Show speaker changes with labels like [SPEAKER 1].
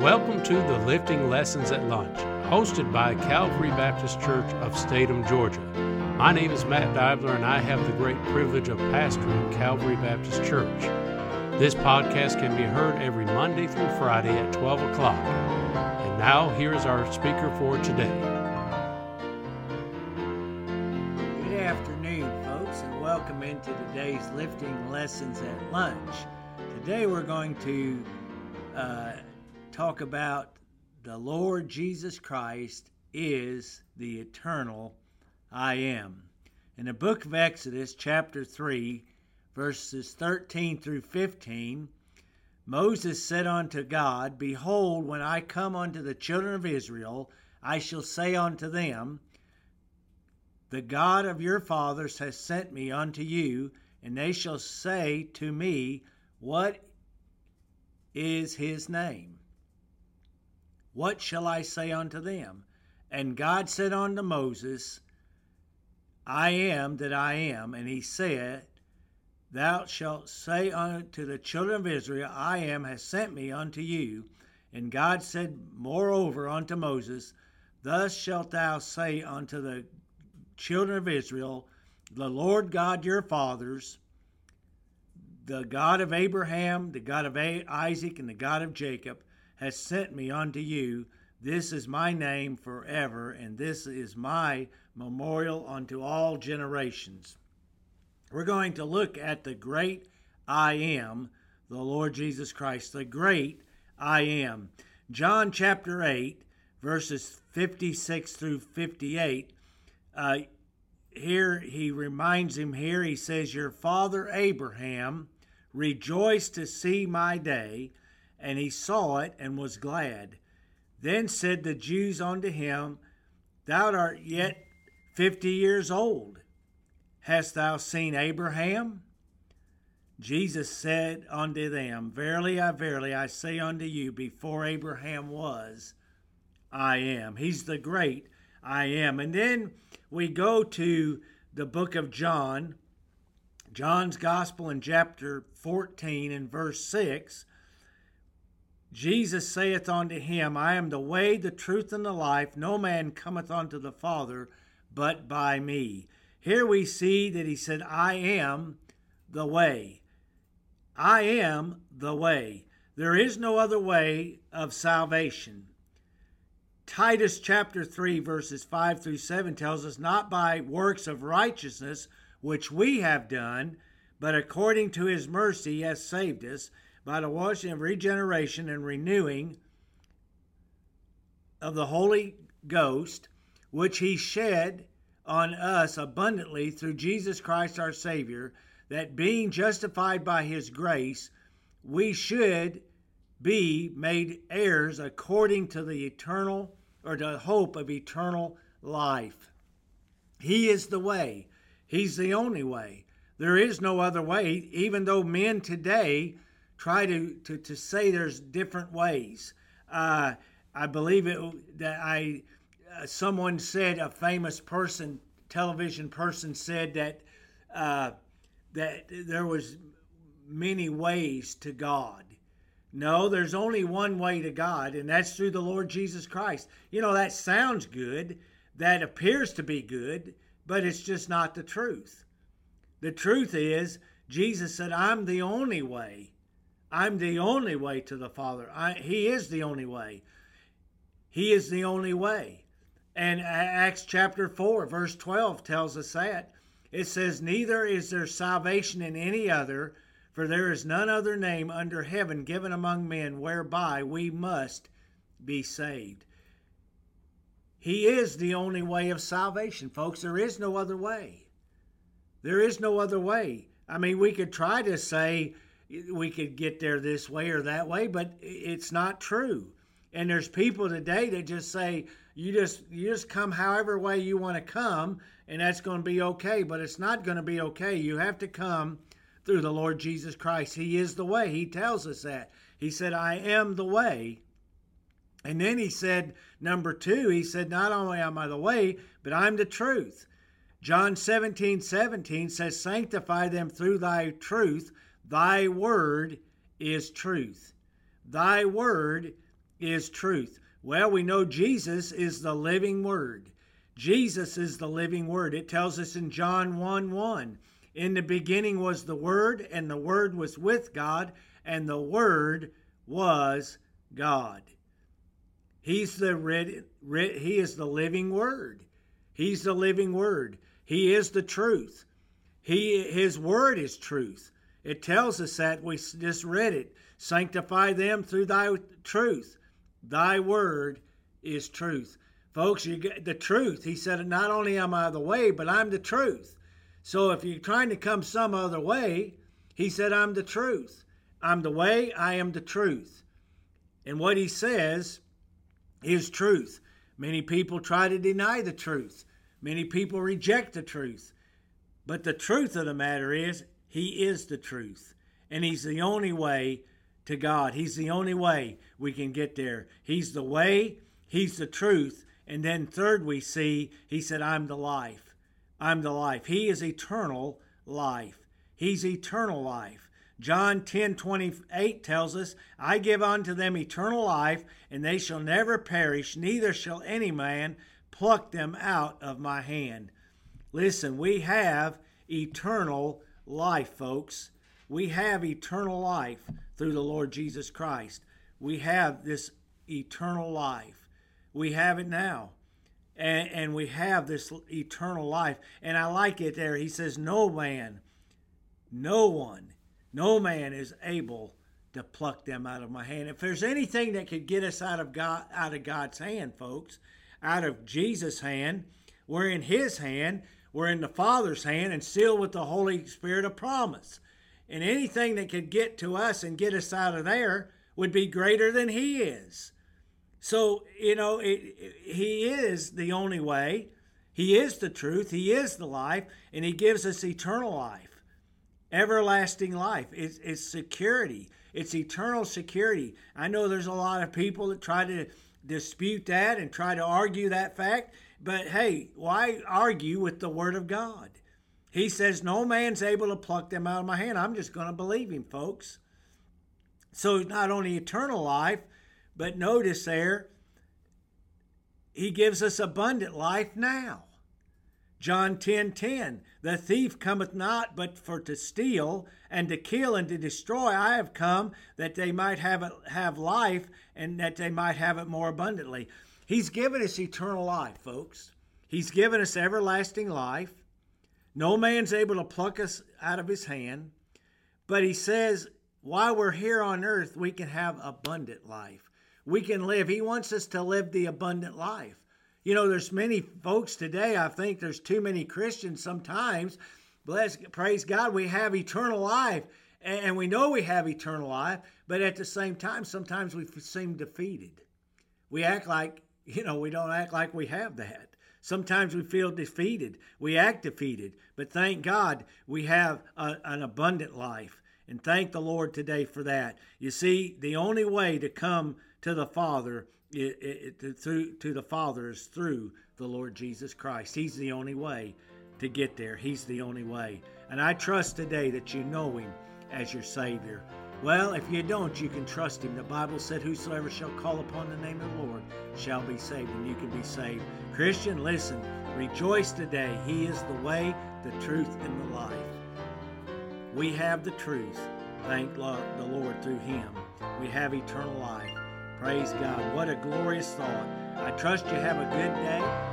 [SPEAKER 1] Welcome to the Lifting Lessons at Lunch, hosted by Calvary Baptist Church of Statham, Georgia. My name is Matt Dibler, and I have the great privilege of pastoring Calvary Baptist Church. This podcast can be heard every Monday through Friday at 12 o'clock. And now, here is our speaker for today.
[SPEAKER 2] Good afternoon, folks, and welcome into today's Lifting Lessons at Lunch. Today, we're going to uh, talk about the Lord Jesus Christ is the eternal I am. In the book of Exodus, chapter 3, verses 13 through 15, Moses said unto God, Behold, when I come unto the children of Israel, I shall say unto them, The God of your fathers has sent me unto you, and they shall say to me, What is his name? What shall I say unto them? And God said unto Moses, I am that I am. And he said, Thou shalt say unto the children of Israel, I am has sent me unto you. And God said moreover unto Moses, Thus shalt thou say unto the children of Israel, The Lord God your fathers, the God of Abraham, the God of Isaac, and the God of Jacob, has sent me unto you. This is my name forever, and this is my memorial unto all generations. We're going to look at the great I am, the Lord Jesus Christ, the great I am. John chapter 8, verses 56 through 58. Uh, here he reminds him here, he says, Your father Abraham rejoiced to see my day and he saw it and was glad. Then said the Jews unto him, Thou art yet fifty years old. Hast thou seen Abraham? Jesus said unto them, Verily, I verily, I say unto you, before Abraham was, I am. He's the great I am. And then we go to the book of John, John's Gospel in chapter 14 and verse 6. Jesus saith unto him, I am the way, the truth, and the life. No man cometh unto the Father but by me. Here we see that he said, I am the way. I am the way. There is no other way of salvation. Titus chapter 3, verses 5 through 7 tells us, Not by works of righteousness which we have done, but according to his mercy has saved us by the washing of regeneration and renewing of the Holy Ghost, which he shed on us abundantly through Jesus Christ our Savior, that being justified by his grace, we should be made heirs according to the eternal or the hope of eternal life. He is the way. He's the only way. There is no other way, even though men today try to, to, to say there's different ways. Uh, I believe it that I uh, someone said a famous person, television person said that uh, that there was many ways to God. No, there's only one way to God, and that's through the Lord Jesus Christ. You know, that sounds good, that appears to be good, but it's just not the truth. The truth is, Jesus said, I'm the only way. I'm the only way to the Father. I, he is the only way. He is the only way. And Acts chapter 4, verse 12 tells us that. It says, Neither is there salvation in any other, for there is none other name under heaven given among men whereby we must be saved. He is the only way of salvation, folks. There is no other way. There is no other way. I mean, we could try to say, we could get there this way or that way, but it's not true. And there's people today that just say you just you just come however way you want to come, and that's going to be okay. But it's not going to be okay. You have to come through the Lord Jesus Christ. He is the way. He tells us that. He said, "I am the way." And then he said, number two, he said, Not only am I the way, but I'm the truth. John 17, 17 says, Sanctify them through thy truth. Thy word is truth. Thy word is truth. Well, we know Jesus is the living word. Jesus is the living word. It tells us in John 1 1 In the beginning was the Word, and the Word was with God, and the Word was God. He's the red, He is the living Word. He's the living Word. He is the truth. He His Word is truth. It tells us that we just read it. Sanctify them through Thy truth. Thy Word is truth. Folks, you get the truth. He said, Not only am I the way, but I'm the truth. So if you're trying to come some other way, he said, I'm the truth. I'm the way, I am the truth. And what he says is truth. Many people try to deny the truth, many people reject the truth. But the truth of the matter is, he is the truth. And he's the only way to God. He's the only way we can get there. He's the way, he's the truth, and then, third, we see he said, I'm the life. I'm the life. He is eternal life. He's eternal life. John 10 28 tells us, I give unto them eternal life, and they shall never perish, neither shall any man pluck them out of my hand. Listen, we have eternal life, folks. We have eternal life through the Lord Jesus Christ. We have this eternal life. We have it now. And, and we have this eternal life. And I like it there. He says, No man, no one, no man is able to pluck them out of my hand. If there's anything that could get us out of God out of God's hand, folks, out of Jesus' hand, we're in his hand, we're in the Father's hand and sealed with the Holy Spirit of promise. And anything that could get to us and get us out of there would be greater than he is. So, you know, it, it, He is the only way. He is the truth. He is the life. And He gives us eternal life, everlasting life. It's, it's security, it's eternal security. I know there's a lot of people that try to dispute that and try to argue that fact. But hey, why argue with the Word of God? He says, No man's able to pluck them out of my hand. I'm just going to believe him, folks. So, it's not only eternal life, but notice there, he gives us abundant life now. John 10 10, the thief cometh not but for to steal and to kill and to destroy. I have come that they might have, it, have life and that they might have it more abundantly. He's given us eternal life, folks. He's given us everlasting life. No man's able to pluck us out of his hand. But he says, while we're here on earth, we can have abundant life we can live. He wants us to live the abundant life. You know, there's many folks today, I think there's too many Christians sometimes. Bless, praise God, we have eternal life. And we know we have eternal life, but at the same time, sometimes we seem defeated. We act like, you know, we don't act like we have that. Sometimes we feel defeated. We act defeated. But thank God we have a, an abundant life. And thank the Lord today for that. You see, the only way to come to the Father it, it, through to the Father is through the Lord Jesus Christ. He's the only way to get there. He's the only way. And I trust today that you know Him as your Savior. Well, if you don't, you can trust Him. The Bible said, Whosoever shall call upon the name of the Lord shall be saved, and you can be saved. Christian, listen, rejoice today. He is the way, the truth, and the life. We have the truth. Thank the Lord through Him. We have eternal life. Praise God. What a glorious thought. I trust you have a good day.